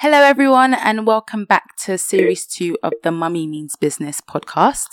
Hello, everyone, and welcome back to series two of the Mummy Means Business podcast.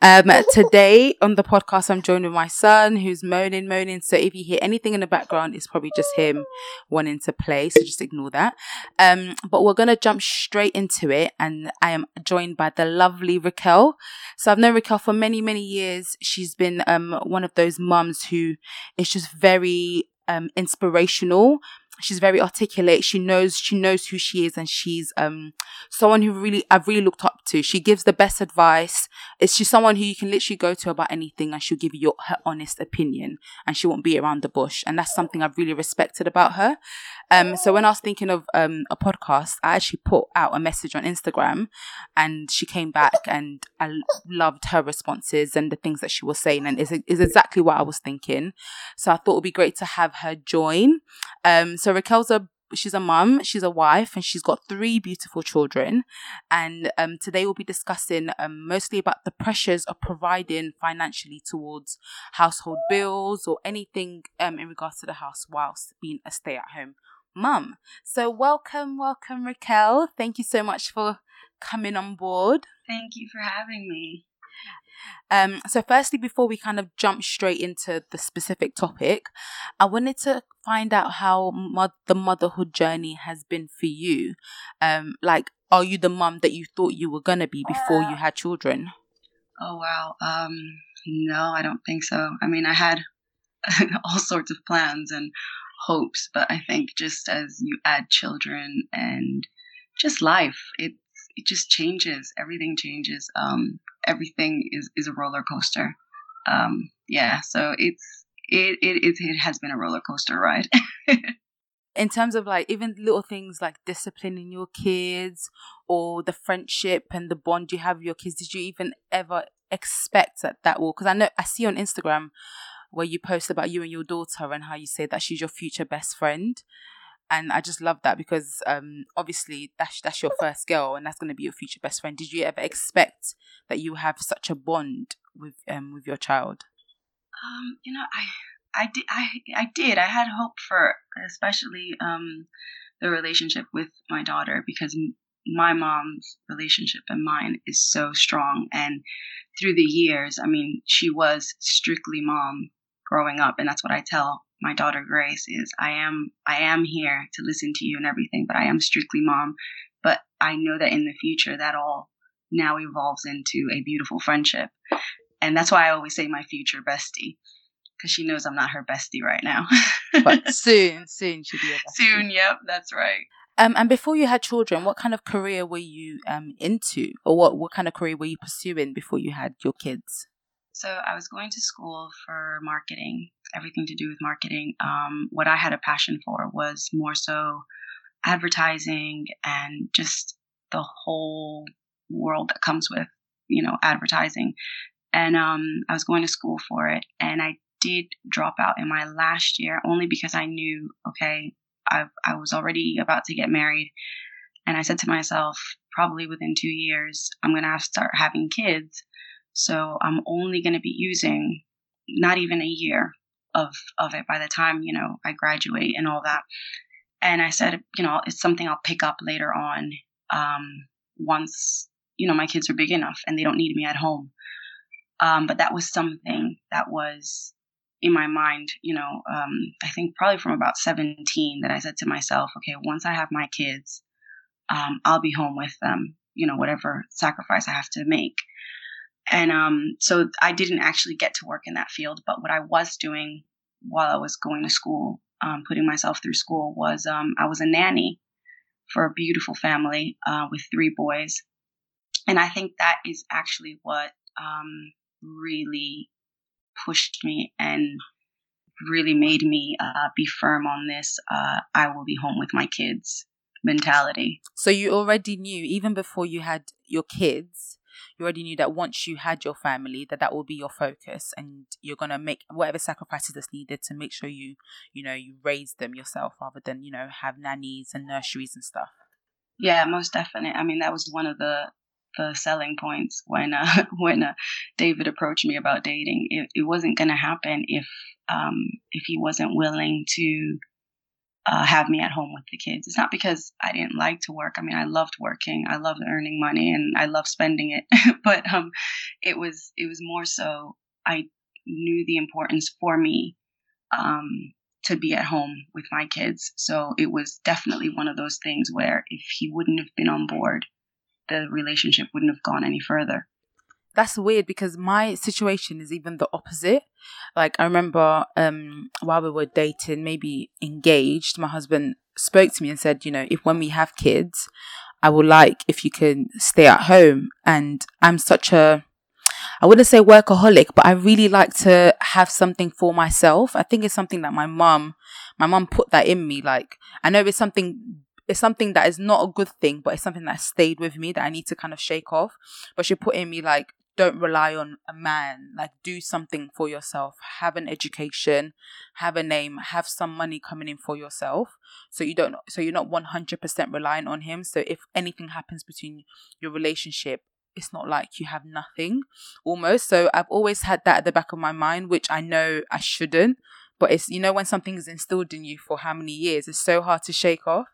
Um, today on the podcast, I'm joined with my son who's moaning, moaning. So if you hear anything in the background, it's probably just him wanting to play. So just ignore that. Um, but we're going to jump straight into it. And I am joined by the lovely Raquel. So I've known Raquel for many, many years. She's been, um, one of those mums who is just very, um, inspirational she's very articulate. She knows she knows who she is and she's um someone who really i've really looked up to. She gives the best advice. It's she's someone who you can literally go to about anything and she'll give you your, her honest opinion and she won't be around the bush. And that's something i've really respected about her. Um so when i was thinking of um a podcast i actually put out a message on instagram and she came back and i loved her responses and the things that she was saying and is is exactly what i was thinking. So i thought it would be great to have her join. Um so Raquel's a she's a mum, she's a wife, and she's got three beautiful children. And um, today we'll be discussing um, mostly about the pressures of providing financially towards household bills or anything um, in regards to the house whilst being a stay-at-home mum. So welcome, welcome, Raquel. Thank you so much for coming on board. Thank you for having me. Um, so, firstly, before we kind of jump straight into the specific topic, I wanted to find out how mo- the motherhood journey has been for you. Um, like, are you the mum that you thought you were gonna be before you had children? Oh wow. Um, no, I don't think so. I mean, I had all sorts of plans and hopes, but I think just as you add children and just life, it it just changes. Everything changes. Um, everything is, is a roller coaster. Um, yeah, so it's it, it it it has been a roller coaster ride. in terms of like even little things like disciplining your kids or the friendship and the bond you have with your kids, did you even ever expect that that will? Because I know I see on Instagram where you post about you and your daughter and how you say that she's your future best friend and I just love that because um obviously that's that's your first girl and that's going to be your future best friend. Did you ever expect that you have such a bond with um with your child? Um, you know, I I did I I did. I had hope for especially um the relationship with my daughter because my mom's relationship and mine is so strong and through the years, I mean, she was strictly mom growing up and that's what I tell my daughter Grace is I am I am here to listen to you and everything, but I am strictly mom. But I know that in the future that all now evolves into a beautiful friendship. And that's why I always say my future bestie. Because she knows I'm not her bestie right now. but soon, soon she'll be a bestie. Soon, yep, that's right. Um, and before you had children, what kind of career were you um into, or what what kind of career were you pursuing before you had your kids? So I was going to school for marketing, everything to do with marketing. Um, what I had a passion for was more so advertising and just the whole world that comes with, you know, advertising. And um, I was going to school for it, and I did drop out in my last year only because I knew, okay, I I was already about to get married, and I said to myself, probably within two years, I'm gonna have to start having kids so I'm only going to be using not even a year of of it by the time you know I graduate and all that. And I said, you know, it's something I'll pick up later on um, once you know my kids are big enough and they don't need me at home. Um, but that was something that was in my mind, you know, um, I think probably from about 17 that I said to myself, okay, once I have my kids, um, I'll be home with them, you know, whatever sacrifice I have to make. And um, so I didn't actually get to work in that field, but what I was doing while I was going to school, um, putting myself through school, was um, I was a nanny for a beautiful family uh, with three boys. And I think that is actually what um, really pushed me and really made me uh, be firm on this uh, I will be home with my kids mentality. So you already knew, even before you had your kids, you already knew that once you had your family that that will be your focus and you're going to make whatever sacrifices that's needed to make sure you you know you raise them yourself rather than you know have nannies and nurseries and stuff yeah most definitely i mean that was one of the the selling points when uh, when uh, David approached me about dating. It, it wasn't going to happen if um, if he wasn't willing to uh, have me at home with the kids. It's not because I didn't like to work. I mean, I loved working. I loved earning money and I love spending it. but um, it was it was more so I knew the importance for me um, to be at home with my kids. So it was definitely one of those things where if he wouldn't have been on board, the relationship wouldn't have gone any further that's weird because my situation is even the opposite. Like I remember um while we were dating, maybe engaged, my husband spoke to me and said, you know, if when we have kids, I would like if you can stay at home. And I'm such a I wouldn't say workaholic, but I really like to have something for myself. I think it's something that my mum, my mum put that in me. Like, I know it's something it's something that is not a good thing, but it's something that stayed with me that I need to kind of shake off. But she put in me like, don't rely on a man. Like, do something for yourself. Have an education, have a name, have some money coming in for yourself. So you don't, so you're not 100% reliant on him. So if anything happens between your relationship, it's not like you have nothing almost. So I've always had that at the back of my mind, which I know I shouldn't. But it's, you know, when something is instilled in you for how many years, it's so hard to shake off.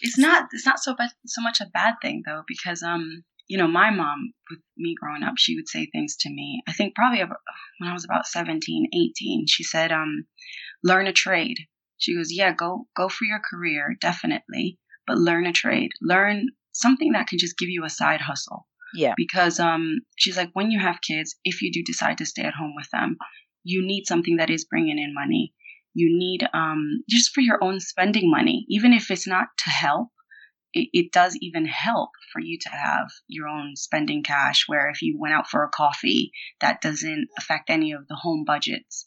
It's not, it's not so bad, so much a bad thing though, because, um, you know, my mom, with me growing up, she would say things to me. I think probably when I was about 17, 18, she said, um, learn a trade. She goes, yeah, go, go for your career, definitely, but learn a trade. Learn something that can just give you a side hustle. Yeah. Because, um, she's like, when you have kids, if you do decide to stay at home with them, you need something that is bringing in money. You need, um, just for your own spending money, even if it's not to help, it, it does even help for you to have your own spending cash where if you went out for a coffee that doesn't affect any of the home budgets.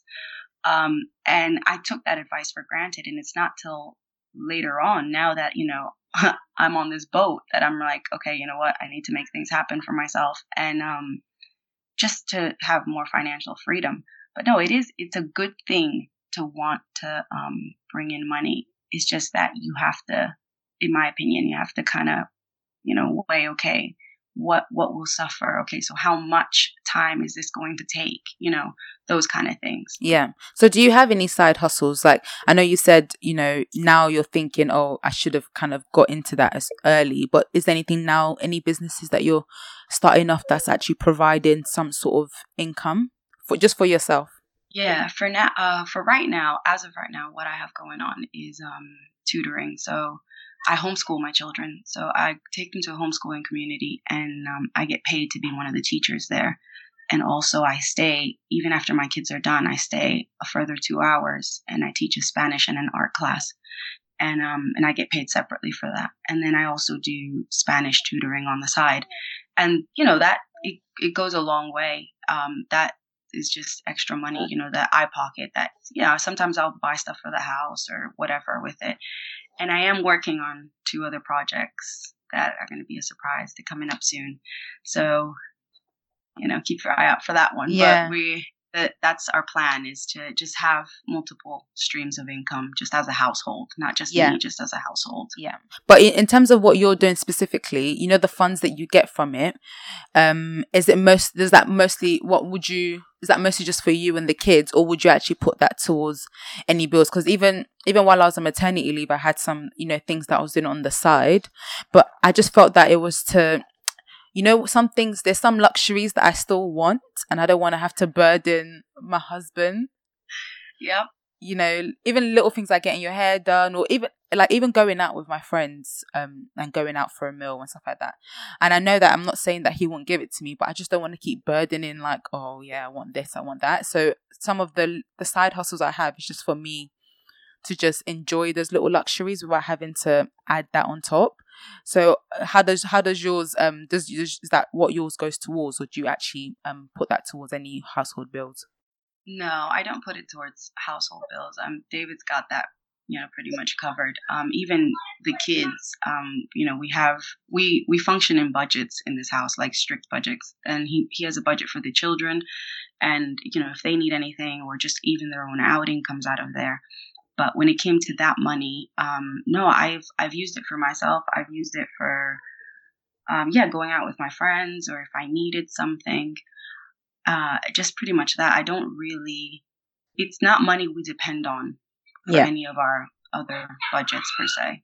Um, and i took that advice for granted and it's not till later on now that you know i'm on this boat that i'm like okay you know what? I need to make things happen for myself and um, just to have more financial freedom. But no it is it's a good thing to want to um, bring in money. It's just that you have to in my opinion, you have to kind of, you know, weigh, okay, what, what will suffer? Okay. So how much time is this going to take? You know, those kind of things. Yeah. So do you have any side hustles? Like, I know you said, you know, now you're thinking, oh, I should have kind of got into that as early, but is there anything now, any businesses that you're starting off that's actually providing some sort of income for just for yourself? Yeah, for now, uh, for right now, as of right now, what I have going on is um, tutoring. So I homeschool my children. So I take them to a homeschooling community and um, I get paid to be one of the teachers there. And also, I stay, even after my kids are done, I stay a further two hours and I teach a Spanish and an art class. And, um, and I get paid separately for that. And then I also do Spanish tutoring on the side. And, you know, that it, it goes a long way. Um, that is just extra money, you know, that I pocket that, you know, sometimes I'll buy stuff for the house or whatever with it and I am working on two other projects that are going to be a surprise to coming up soon. So, you know, keep your eye out for that one. Yeah. But we that that's our plan is to just have multiple streams of income just as a household not just yeah. me just as a household. Yeah. But in, terms of what you're doing specifically you know the funds that you get from it um is it most does that mostly what would you is that mostly just for you and the kids or would you actually put that towards any bills? Because even even while i was on maternity leave i had some you know things that i was doing on the side but i just felt that it was to you know, some things, there's some luxuries that I still want and I don't want to have to burden my husband. Yeah. You know, even little things like getting your hair done or even like even going out with my friends um and going out for a meal and stuff like that. And I know that I'm not saying that he won't give it to me, but I just don't want to keep burdening like, oh yeah, I want this, I want that. So some of the the side hustles I have is just for me to just enjoy those little luxuries without having to add that on top. So uh, how does how does yours um does is that what yours goes towards, or do you actually um put that towards any household bills? No, I don't put it towards household bills. Um, David's got that you know pretty much covered. Um, even the kids, um, you know, we have we we function in budgets in this house, like strict budgets, and he he has a budget for the children, and you know if they need anything or just even their own outing comes out of there. But when it came to that money, um, no, I've I've used it for myself. I've used it for um, yeah, going out with my friends or if I needed something. Uh, just pretty much that. I don't really. It's not money we depend on for yeah. any of our other budgets per se.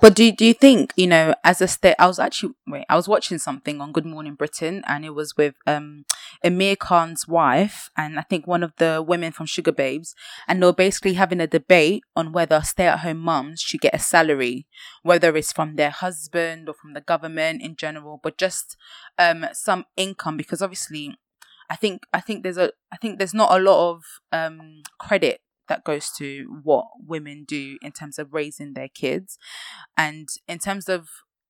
But do do you think you know as a state? I was actually wait. I was watching something on Good Morning Britain, and it was with um Amir Khan's wife, and I think one of the women from Sugababes, and they were basically having a debate on whether stay-at-home mums should get a salary, whether it's from their husband or from the government in general, but just um some income because obviously, I think I think there's a I think there's not a lot of um credit that goes to what women do in terms of raising their kids. And in terms of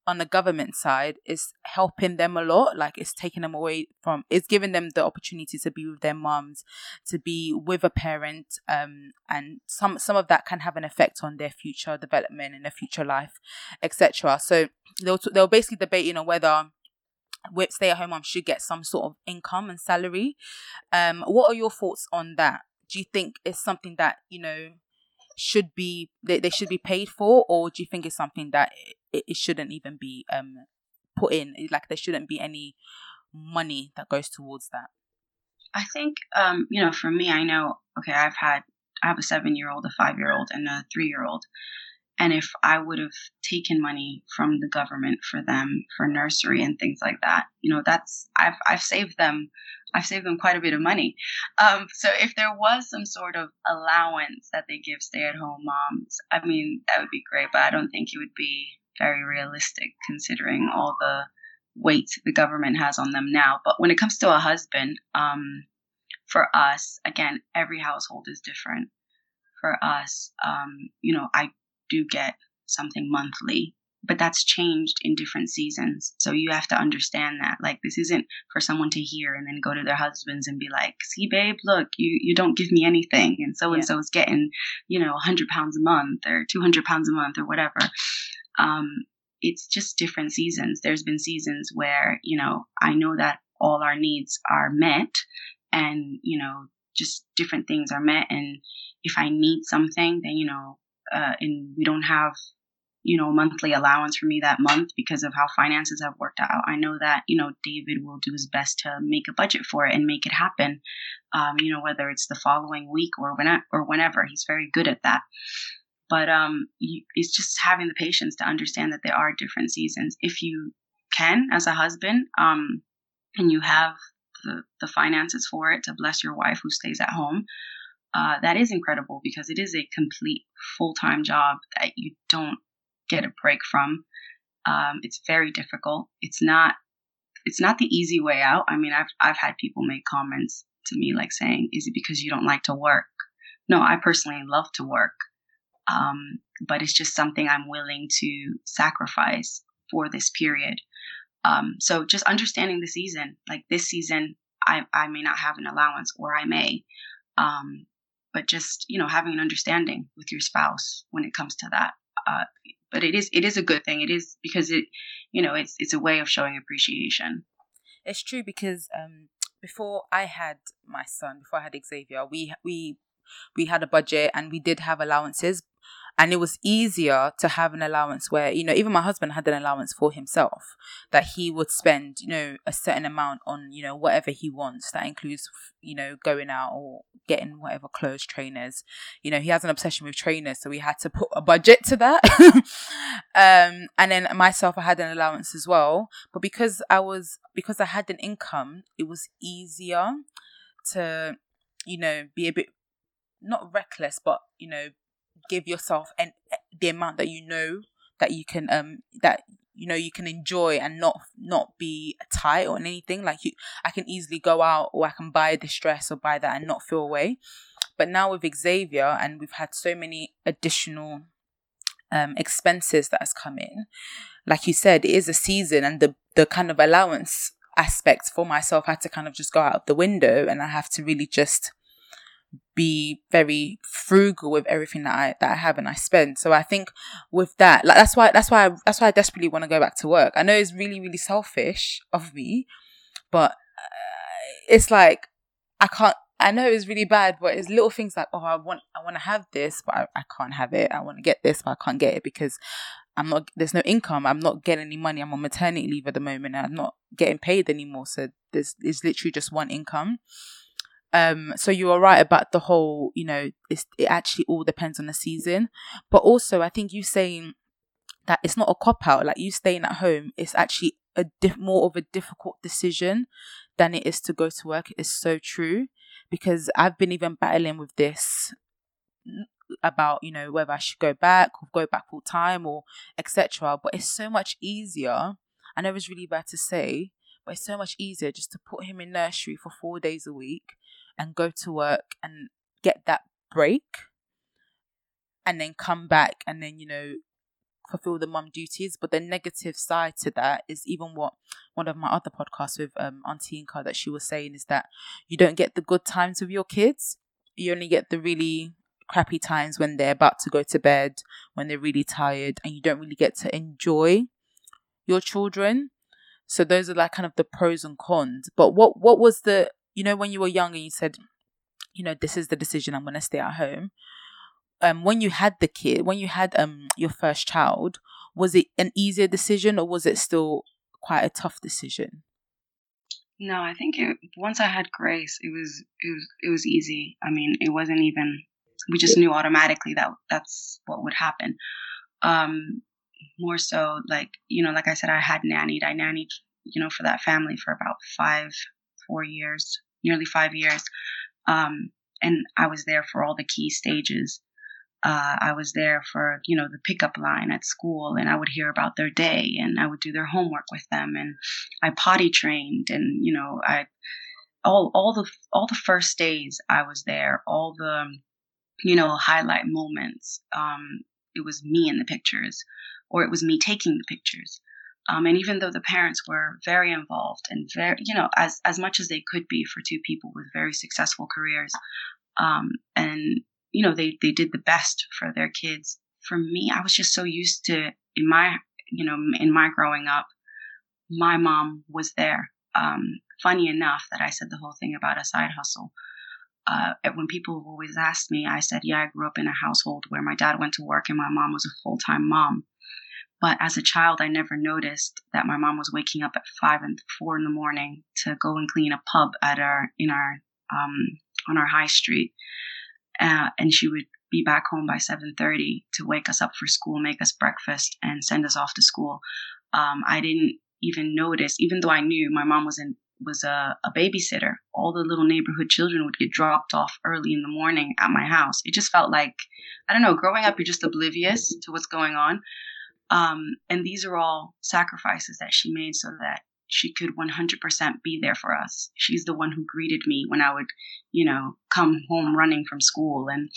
on the government side, is helping them a lot. Like it's taking them away from, it's giving them the opportunity to be with their moms, to be with a parent, um, and some some of that can have an effect on their future development and their future life, etc. So they'll they'll basically debating on whether stay at home mom should get some sort of income and salary. Um, what are your thoughts on that? Do you think it's something that you know should be they, they should be paid for? Or do you think it's something that it, it shouldn't even be um put in? Like there shouldn't be any money that goes towards that? I think um you know for me i know okay i've had i have a seven year old a five year old and a three year old and if i would have taken money from the government for them for nursery and things like that you know that's i've i've saved them I've saved them quite a bit of money. Um, so if there was some sort of allowance that they give stay-at-home moms, I mean that would be great, but I don't think it would be very realistic considering all the weight the government has on them now. But when it comes to a husband, um, for us, again, every household is different. For us, um, you know, I do get something monthly but that's changed in different seasons. So you have to understand that. Like this isn't for someone to hear and then go to their husbands and be like, "See, babe, look, you you don't give me anything, and so and so is getting, you know, 100 pounds a month or 200 pounds a month or whatever." Um, it's just different seasons. There's been seasons where you know I know that all our needs are met, and you know just different things are met. And if I need something, then you know, uh, and we don't have you know, monthly allowance for me that month because of how finances have worked out. I know that, you know, David will do his best to make a budget for it and make it happen. Um, you know, whether it's the following week or when or whenever. He's very good at that. But um, you, it's just having the patience to understand that there are different seasons. If you can, as a husband, um, and you have the, the finances for it to bless your wife who stays at home, uh, that is incredible because it is a complete full time job that you don't get a break from. Um, it's very difficult. It's not it's not the easy way out. I mean, I've I've had people make comments to me like saying, "Is it because you don't like to work?" No, I personally love to work, um, but it's just something I'm willing to sacrifice for this period. Um, so just understanding the season, like this season, I I may not have an allowance, or I may, um, but just you know having an understanding with your spouse when it comes to that. Uh, but it is it is a good thing. It is because it you know it's it's a way of showing appreciation. It's true because um before I had my son, before I had Xavier, we we we had a budget and we did have allowances, and it was easier to have an allowance where you know even my husband had an allowance for himself that he would spend you know a certain amount on you know whatever he wants. That includes you know going out or getting whatever clothes trainers. You know he has an obsession with trainers so we had to put a budget to that. Um and then myself i had an allowance as well. But because i was because i had an income it was easier to you know be a bit not reckless but you know give yourself and the amount that you know that you can um that you know you can enjoy and not not be tight or anything. Like you i can easily go out or i can buy this dress or buy that and not feel away. But now with xavier and we've had so many additional um expenses that has come in like you said it is a season and the the kind of allowance aspect for myself had to kind of just go out the window and i have to really just be very frugal with everything that I that I have and I spend. So I think with that, like that's why that's why I, that's why I desperately want to go back to work. I know it's really really selfish of me, but uh, it's like I can't. I know it's really bad, but it's little things like oh I want I want to have this, but I, I can't have it. I want to get this, but I can't get it because I'm not. There's no income. I'm not getting any money. I'm on maternity leave at the moment. And I'm not getting paid anymore. So there's there's literally just one income. Um, so you are right about the whole, you know, it actually all depends on the season. But also, I think you saying that it's not a cop out, like you staying at home, it's actually a diff- more of a difficult decision than it is to go to work. It's so true because I've been even battling with this about you know whether I should go back or go back full time or etc. But it's so much easier. I know it's really bad to say, but it's so much easier just to put him in nursery for four days a week and go to work and get that break and then come back and then you know fulfill the mum duties. But the negative side to that is even what one of my other podcasts with um, Auntie Inka that she was saying is that you don't get the good times with your kids. You only get the really crappy times when they're about to go to bed, when they're really tired, and you don't really get to enjoy your children. So those are like kind of the pros and cons. But what what was the you know when you were younger, you said, you know, this is the decision I'm gonna stay at home um when you had the kid when you had um your first child was it an easier decision or was it still quite a tough decision? No i think it, once i had grace it was it was it was easy. I mean it wasn't even we just knew automatically that that's what would happen. Um more so like you know like i said i had nannied. I nannied you know for that family for about five four years nearly five years um and i was there for all the key stages uh, I was there for, you know, the pickup line at school and I would hear about their day and I would do their homework with them and I potty trained and, you know, I, all, all the, all the first days I was there, all the, you know, highlight moments, um, it was me in the pictures or it was me taking the pictures. Um, and even though the parents were very involved and very, you know, as, as much as they could be for two people with very successful careers, um, and you know, they, they did the best for their kids. For me, I was just so used to, in my, you know, in my growing up, my mom was there. Um, funny enough that I said the whole thing about a side hustle. Uh, when people have always asked me, I said, yeah, I grew up in a household where my dad went to work and my mom was a full time mom. But as a child, I never noticed that my mom was waking up at five and four in the morning to go and clean a pub at our in our um, on our high street. Uh, and she would be back home by 7.30 to wake us up for school make us breakfast and send us off to school. Um, i didn't even notice even though i knew my mom was in was a, a babysitter all the little neighborhood children would get dropped off early in the morning at my house. It just felt like i don't know growing up you're just oblivious to what's going on um, and these are all sacrifices that she made so that she could 100% be there for us. She's the one who greeted me when I would, you know, come home running from school. And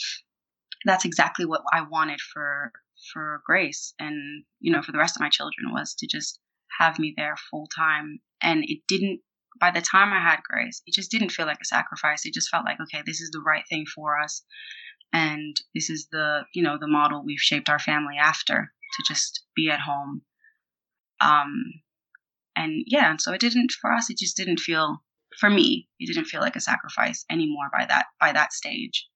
that's exactly what I wanted for for Grace and you know for the rest of my children was to just have me there full time. And it didn't by the time I had Grace it just didn't feel like a sacrifice. It just felt like okay this is the right thing for us. And this is the you know the model we've shaped our family after to just be at home um and yeah, and so it didn't for us. It just didn't feel for me. It didn't feel like a sacrifice anymore by that by that stage.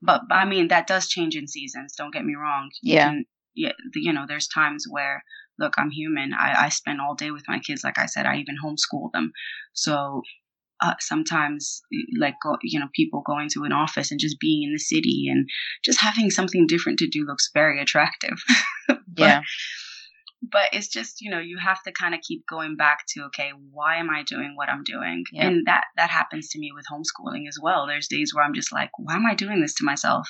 But, but I mean, that does change in seasons. Don't get me wrong. You yeah. Can, yeah. You know, there's times where look, I'm human. I, I spend all day with my kids. Like I said, I even homeschool them. So uh, sometimes like go, you know people going to an office and just being in the city and just having something different to do looks very attractive yeah. but it's just you know you have to kind of keep going back to okay why am i doing what i'm doing? Yep. and that that happens to me with homeschooling as well. There's days where i'm just like why am i doing this to myself?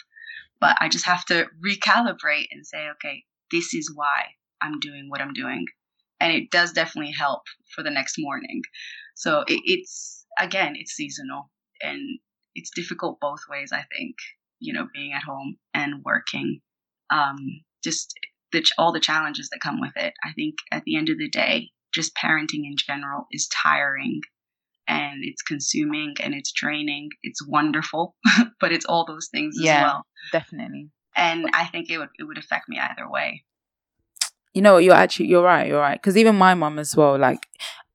But i just have to recalibrate and say okay this is why i'm doing what i'm doing. And it does definitely help for the next morning. So it, it's again it's seasonal and it's difficult both ways i think you know being at home and working um just the, all the challenges that come with it. I think at the end of the day, just parenting in general is tiring and it's consuming and it's draining. It's wonderful, but it's all those things yeah, as well. Definitely. And I think it would it would affect me either way. You know, you're actually you're right. You're right. Because even my mom as well. Like,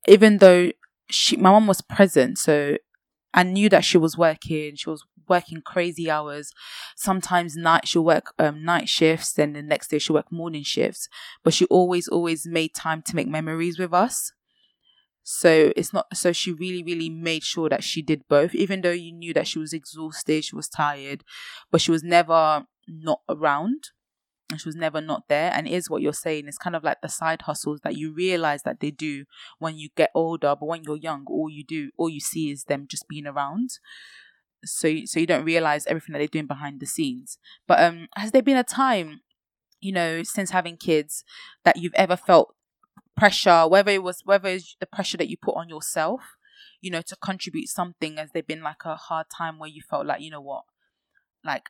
even though she, my mom was present, so I knew that she was working. She was working crazy hours. Sometimes night she'll work um, night shifts, then the next day she'll work morning shifts. But she always, always made time to make memories with us. So it's not so she really, really made sure that she did both, even though you knew that she was exhausted, she was tired, but she was never not around and she was never not there and is what you're saying it's kind of like the side hustles that you realize that they do when you get older but when you're young all you do all you see is them just being around so so you don't realize everything that they're doing behind the scenes. But um has there been a time you know since having kids that you've ever felt pressure whether it was whether it's the pressure that you put on yourself you know to contribute something? Has there been like a hard time where you felt like you know what? Like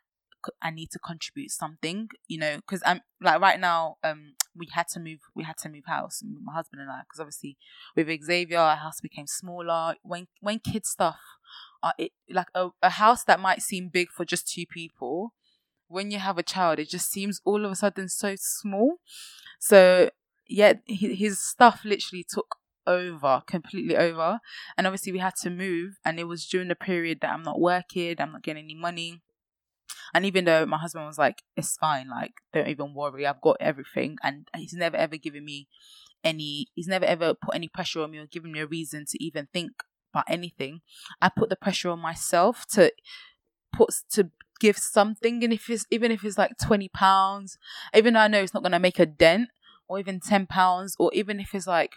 I need to contribute something, you know, because I'm like right now, um, we had to move, we had to move house, my husband and I, because obviously with Xavier, our house became smaller. When when kids stuff, uh, it like a, a house that might seem big for just two people, when you have a child, it just seems all of a sudden so small. So yeah, his stuff literally took over completely over and obviously we had to move and it was during the period that i'm not working i'm not getting any money and even though my husband was like, it's fine, like, don't even worry, I've got everything. And he's never ever given me any, he's never ever put any pressure on me or given me a reason to even think about anything. I put the pressure on myself to put, to give something. And if it's, even if it's like 20 pounds, even though I know it's not to make a dent or even 10 pounds, or even if it's like,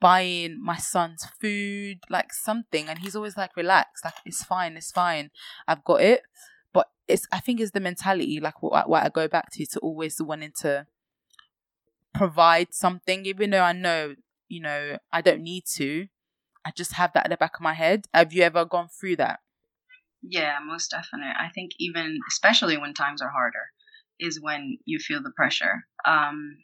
buying my son's food, like something, and he's always like, relax, like it's fine, it's fine, I've got it but it's I think it's the mentality like what, what I go back to to always wanting to provide something even though I know you know I don't need to I just have that at the back of my head. Have you ever gone through that? Yeah most definitely I think even especially when times are harder is when you feel the pressure. Um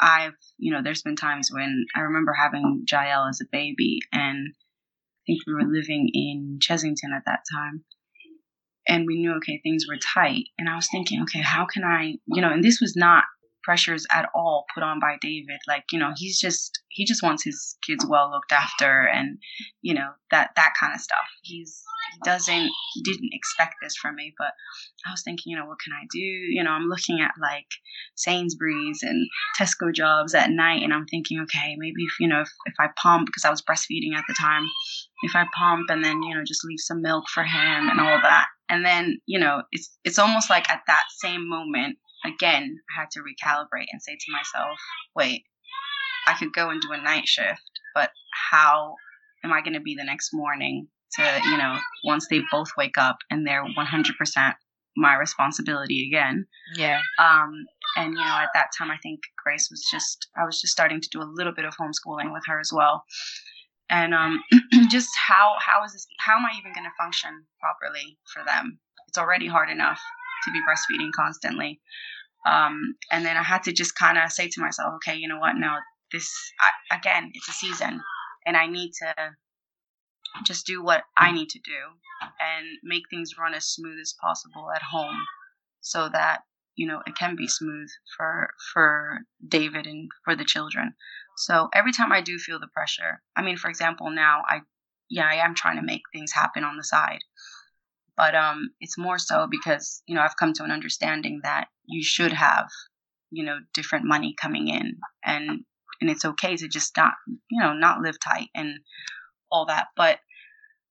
I've you know there's been times when I remember having Jael as a baby and I think we were living in Chessington at that time and we knew okay things were tight and i was thinking okay how can i you know and this was not pressures at all put on by david. Like you know he's just he just wants his kids well looked after and you know that that kind of stuff. He's he doesn't he didn't expect this from me but i was thinking you know what can i do? You know i'm looking at like sainsbury's and tesco jobs at night and i'm thinking okay maybe if you know if, if i pump because i was breastfeeding at the time if i pump and then you know just leave some milk for him and all that. And then you know it's it's almost like at that same moment again i had to recalibrate and say to myself wait i could go and do a night shift but how am i going to be the next morning to you know once they both wake up and they're 100% my responsibility again? Yeah. Um and you know at that time i think grace was just i was just starting to do a little bit of homeschooling with her as well. And um, just how how is this how am i even going to function properly for them? It's already hard enough to be breastfeeding constantly. Um, and then i had to just kind of say to myself okay you know what? No this I, again it's a season and i need to just do what i need to do and make things run as smooth as possible at home so that you know it can be smooth for for david and for the children. So every time I do feel the pressure, I mean, for example, now I, yeah, I am trying to make things happen on the side, but um, it's more so because you know I've come to an understanding that you should have, you know, different money coming in, and and it's okay to just not, you know, not live tight and all that. But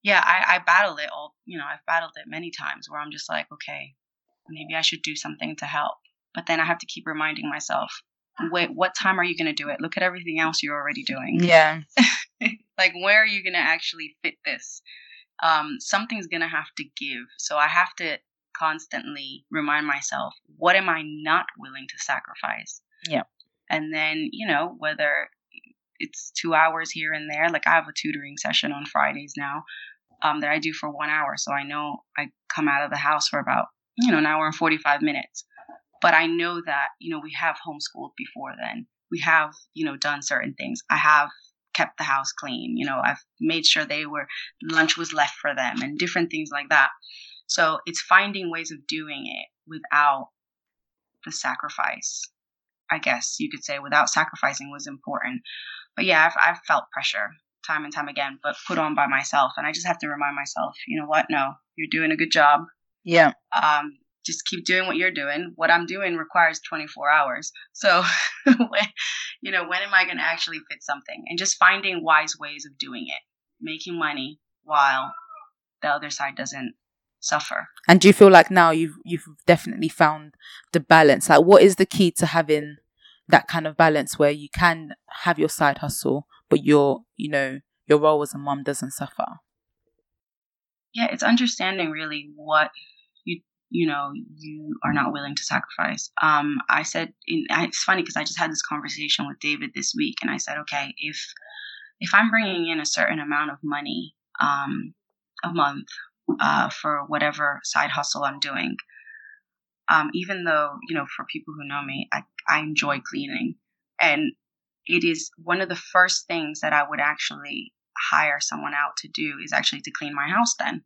yeah, I, I battle it all. You know, I've battled it many times where I'm just like, okay, maybe I should do something to help. But then I have to keep reminding myself, wait, what time are you going to do it? Look at everything else you're already doing. Yeah. like, where are you going to actually fit this? Um, something's going to have to give. So I have to constantly remind myself, what am I not willing to sacrifice? Yeah. And then, you know, whether it's two hours here and there, like I have a tutoring session on Fridays now um, that I do for one hour. So I know I come out of the house for about, you know, an hour and 45 minutes. But I know that, you know, we have homeschooled before then. We have, you know, done certain things. I have kept the house clean. You know, I've made sure they were, lunch was left for them and different things like that. So it's finding ways of doing it without the sacrifice. I guess you could say without sacrificing was important. But yeah, I've, I've felt pressure time and time again, but put on by myself. And I just have to remind myself, you know what? No, you're doing a good job. Yeah. Um, just keep doing what you're doing. What I'm doing requires 24 hours. So, you know, when am I going to actually fit something? And just finding wise ways of doing it, making money while the other side doesn't suffer. And do you feel like now you've you've definitely found the balance? Like, what is the key to having that kind of balance where you can have your side hustle, but your you know your role as a mom doesn't suffer? Yeah, it's understanding really what you know you are not willing to sacrifice. Um, I said in, it's funny because I just had this conversation with David this week, and I said, okay, if if I'm bringing in a certain amount of money um, a month uh, for whatever side hustle I'm doing. Um, even though, you know, for people who know me, I, I enjoy cleaning. And it is one of the first things that I would actually hire someone out to do is actually to clean my house then.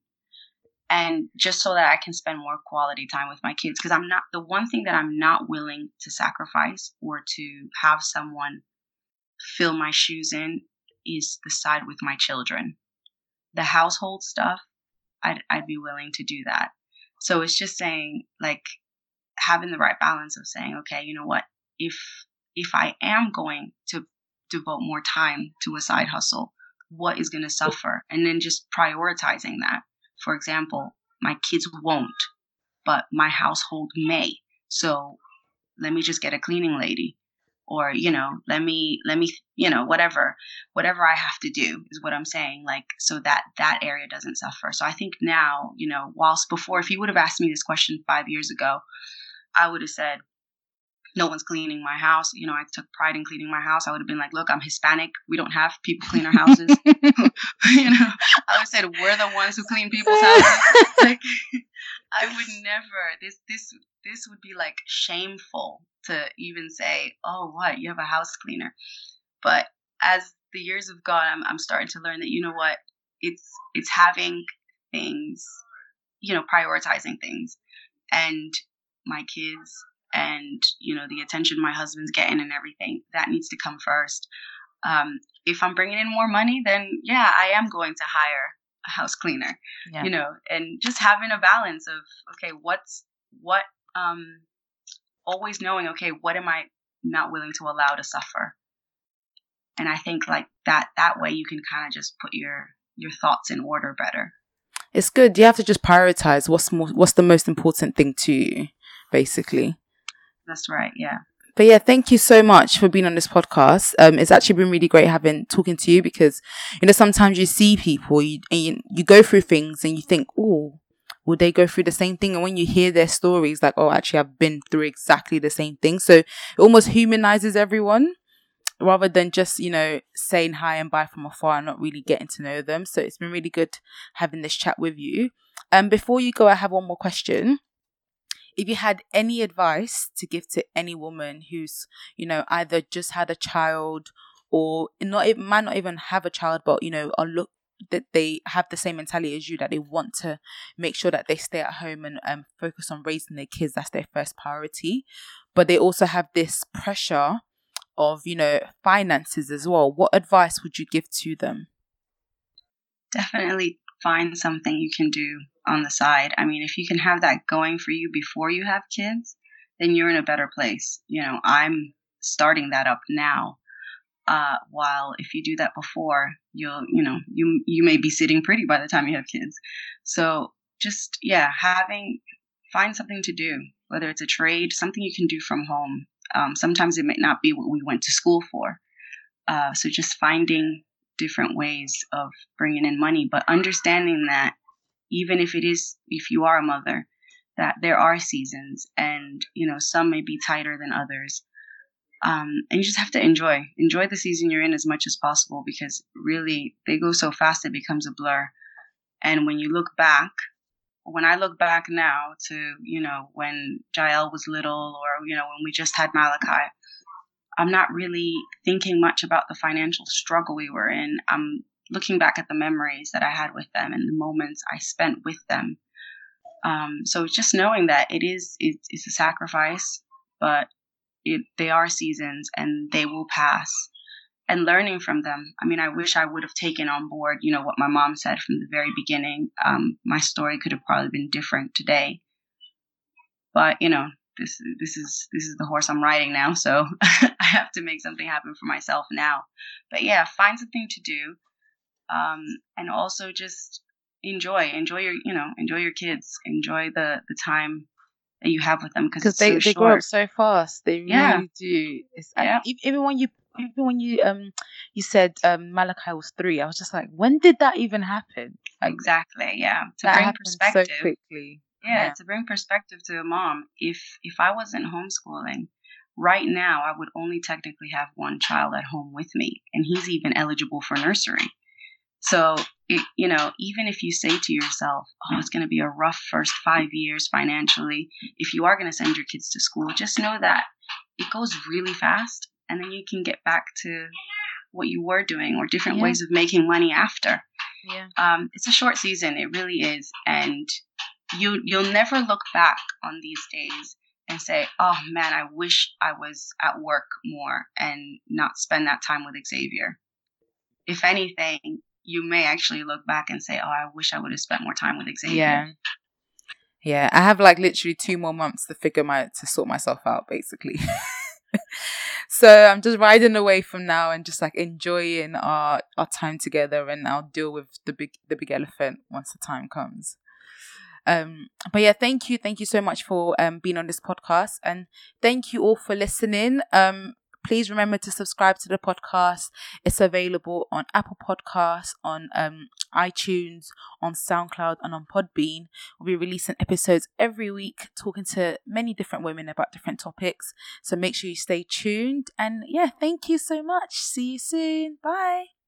And just so that I can spend more quality time with my kids. Because I'm not, the one thing that I'm not willing to sacrifice or to have someone fill my shoes in is the side with my children. The household stuff, I'd, I'd be willing to do that. So it's just saying, like, having the right balance of saying, okay, you know what, if if I am going to devote more time to a side hustle, what is going to suffer? And then just prioritizing that. For example, my kids won't, but my household may. So let me just get a cleaning lady or you know let me let me you know whatever whatever i have to do is what i'm saying like so that that area doesn't suffer so i think now you know whilst before if you would have asked me this question five years ago i would have said no one's cleaning my house. You know i took pride in cleaning my house. I would have been like look i'm hispanic. We don't have people clean our houses. You know i would have said we're the ones who clean people's houses. Like i would never this this this would be like shameful to even say, oh, what, you have a house cleaner. But as the years have gone, I'm, I'm starting to learn that, you know what, it's, it's having things, you know, prioritizing things. And my kids and, you know, the attention my husband's getting and everything, that needs to come first. Um, if I'm bringing in more money, then yeah, I am going to hire a house cleaner, yeah. you know, and just having a balance of, okay, what's, what, um, always knowing, okay, what am I not willing to allow to suffer? And I think like that that way you can kind of just put your your thoughts in order better. It's good. You have to just prioritize what's more, what's the most important thing to you, basically. That's right. Yeah. But yeah, thank you so much for being on this podcast. Um, it's actually been really great having talking to you because you know sometimes you see people you, and you, you go through things and you think, oh, will they go through the same thing? And when you hear their stories, like, oh, actually, I've been through exactly the same thing. So it almost humanizes everyone rather than just, you know, saying hi and bye from afar and not really getting to know them. So it's been really good having this chat with you. And um, before you go, I have one more question. If you had any advice to give to any woman who's, you know, either just had a child or not even might not even have a child, but you know, are look that they have the same mentality as you that they want to make sure that they stay at home and um, focus on raising their kids that's their first priority. But they also have this pressure of you know finances as well. What advice would you give to them? Definitely find something you can do on the side i mean if you can have that going for you before you have kids then you're in a better place you know i'm starting that up now uh, while if you do that before, you'll, you know, you you may be sitting pretty by the time you have kids. So just yeah, having find something to do, whether it's a trade, something you can do from home. Um, sometimes it might not be what we went to school for. Uh, so just finding different ways of bringing in money, but understanding that even if it is, if you are a mother, that there are seasons, and you know some may be tighter than others. Um, and you just have to enjoy enjoy the season you're in as much as possible because really they go so fast it becomes a blur. And when you look back when i look back now to you know when jael was little or you know when we just had malachi i'm not really thinking much about the financial struggle we were in. I'm looking back at the memories that i had with them and the moments i spent with them um, so just knowing that it is it, it's a sacrifice but it, they are seasons and they will pass and learning from them. I mean, I wish I would have taken on board, you know, what my mom said from the very beginning. Um, my story could have probably been different today. But, you know, this this is this is the horse I'm riding now, so I have to make something happen for myself now. But yeah, find something to do, um, and also just enjoy enjoy your you know enjoy your kids, enjoy the the time that you have with them because they, so they grow up so fast. They yeah. really do. It's, yeah. even when you even when you um you said um Malachi was three, I was just like, when did that even happen? Like, exactly. Yeah. To bring perspective. So quickly. Yeah, yeah, to bring perspective to a mom. If if I wasn't homeschooling, right now I would only technically have one child at home with me, and he's even eligible for nursery. So, it, you know, even if you say to yourself, oh, it's going to be a rough first five years financially, if you are going to send your kids to school, just know that it goes really fast and then you can get back to what you were doing or different yeah. ways of making money after. Yeah. Um, it's a short season, it really is. And you you'll never look back on these days and say, "Oh man, I wish I was at work more and not spend that time with Xavier." If anything, you may actually look back and say, "Oh, I wish I would have spent more time with Xavier." Yeah. Yeah, I have like literally two more months to figure my to sort myself out basically. so I'm just riding away from now and just like enjoying our our time together and I'll deal with the big the big elephant once the time comes. Um, but yeah, thank you, thank you so much for um being on this podcast, and thank you all for listening. Um, please remember to subscribe to the podcast. It's available on Apple Podcasts, on um, iTunes, on SoundCloud, and on Podbean. We'll be releasing episodes every week, talking to many different women about different topics. So make sure you stay tuned. And yeah, thank you so much. See you soon. Bye.